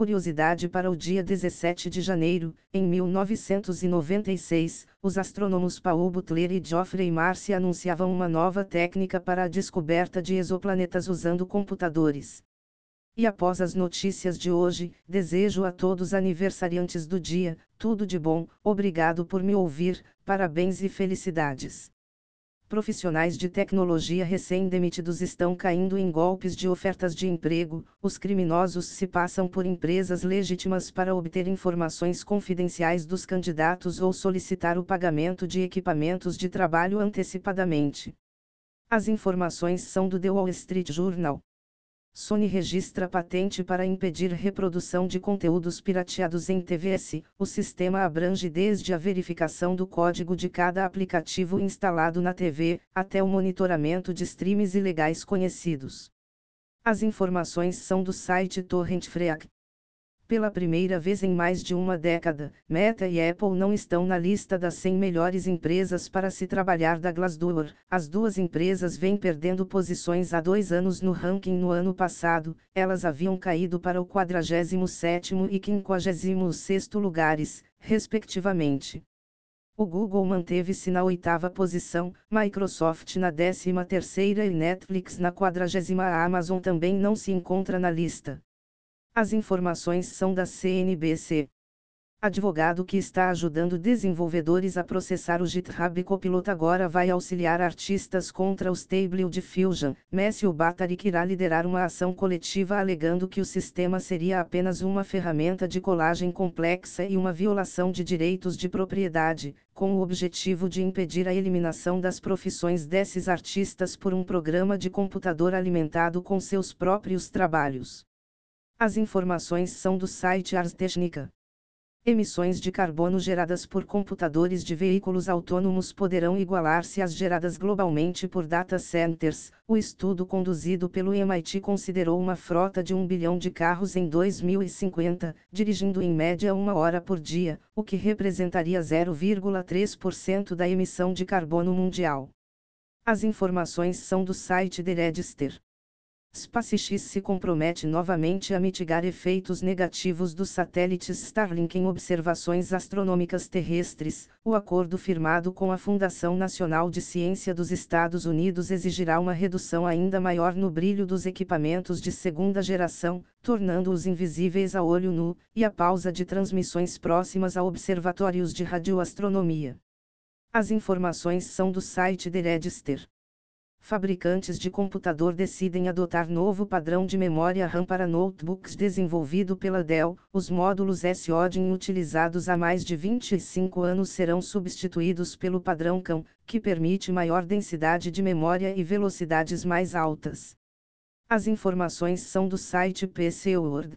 Curiosidade para o dia 17 de janeiro, em 1996, os astrônomos Paul Butler e Geoffrey Marcy anunciavam uma nova técnica para a descoberta de exoplanetas usando computadores. E após as notícias de hoje, desejo a todos aniversariantes do dia, tudo de bom, obrigado por me ouvir, parabéns e felicidades. Profissionais de tecnologia recém-demitidos estão caindo em golpes de ofertas de emprego, os criminosos se passam por empresas legítimas para obter informações confidenciais dos candidatos ou solicitar o pagamento de equipamentos de trabalho antecipadamente. As informações são do The Wall Street Journal. Sony registra patente para impedir reprodução de conteúdos pirateados em TVS. O sistema abrange desde a verificação do código de cada aplicativo instalado na TV, até o monitoramento de streams ilegais conhecidos. As informações são do site Torrent Freak. Pela primeira vez em mais de uma década, Meta e Apple não estão na lista das 100 melhores empresas para se trabalhar da Glassdoor. As duas empresas vêm perdendo posições há dois anos no ranking no ano passado, elas haviam caído para o 47º e 56º lugares, respectivamente. O Google manteve-se na oitava posição, Microsoft na décima terceira e Netflix na quadragésima. A Amazon também não se encontra na lista. As informações são da CNBC. Advogado que está ajudando desenvolvedores a processar o GitHub Copilot agora vai auxiliar artistas contra o Stable Diffusion. Matthew Batarick irá liderar uma ação coletiva alegando que o sistema seria apenas uma ferramenta de colagem complexa e uma violação de direitos de propriedade, com o objetivo de impedir a eliminação das profissões desses artistas por um programa de computador alimentado com seus próprios trabalhos. As informações são do site Ars Technica. Emissões de carbono geradas por computadores de veículos autônomos poderão igualar-se às geradas globalmente por data centers. O estudo conduzido pelo MIT considerou uma frota de um bilhão de carros em 2050, dirigindo em média uma hora por dia, o que representaria 0,3% da emissão de carbono mundial. As informações são do site The Register. SpaceX se compromete novamente a mitigar efeitos negativos dos satélites Starlink em observações astronômicas terrestres. O acordo firmado com a Fundação Nacional de Ciência dos Estados Unidos exigirá uma redução ainda maior no brilho dos equipamentos de segunda geração, tornando-os invisíveis a olho nu, e a pausa de transmissões próximas a observatórios de radioastronomia. As informações são do site The Register fabricantes de computador decidem adotar novo padrão de memória RAM para notebooks desenvolvido pela Dell. Os módulos SODIN utilizados há mais de 25 anos serão substituídos pelo padrão CAM, que permite maior densidade de memória e velocidades mais altas. As informações são do site PC World.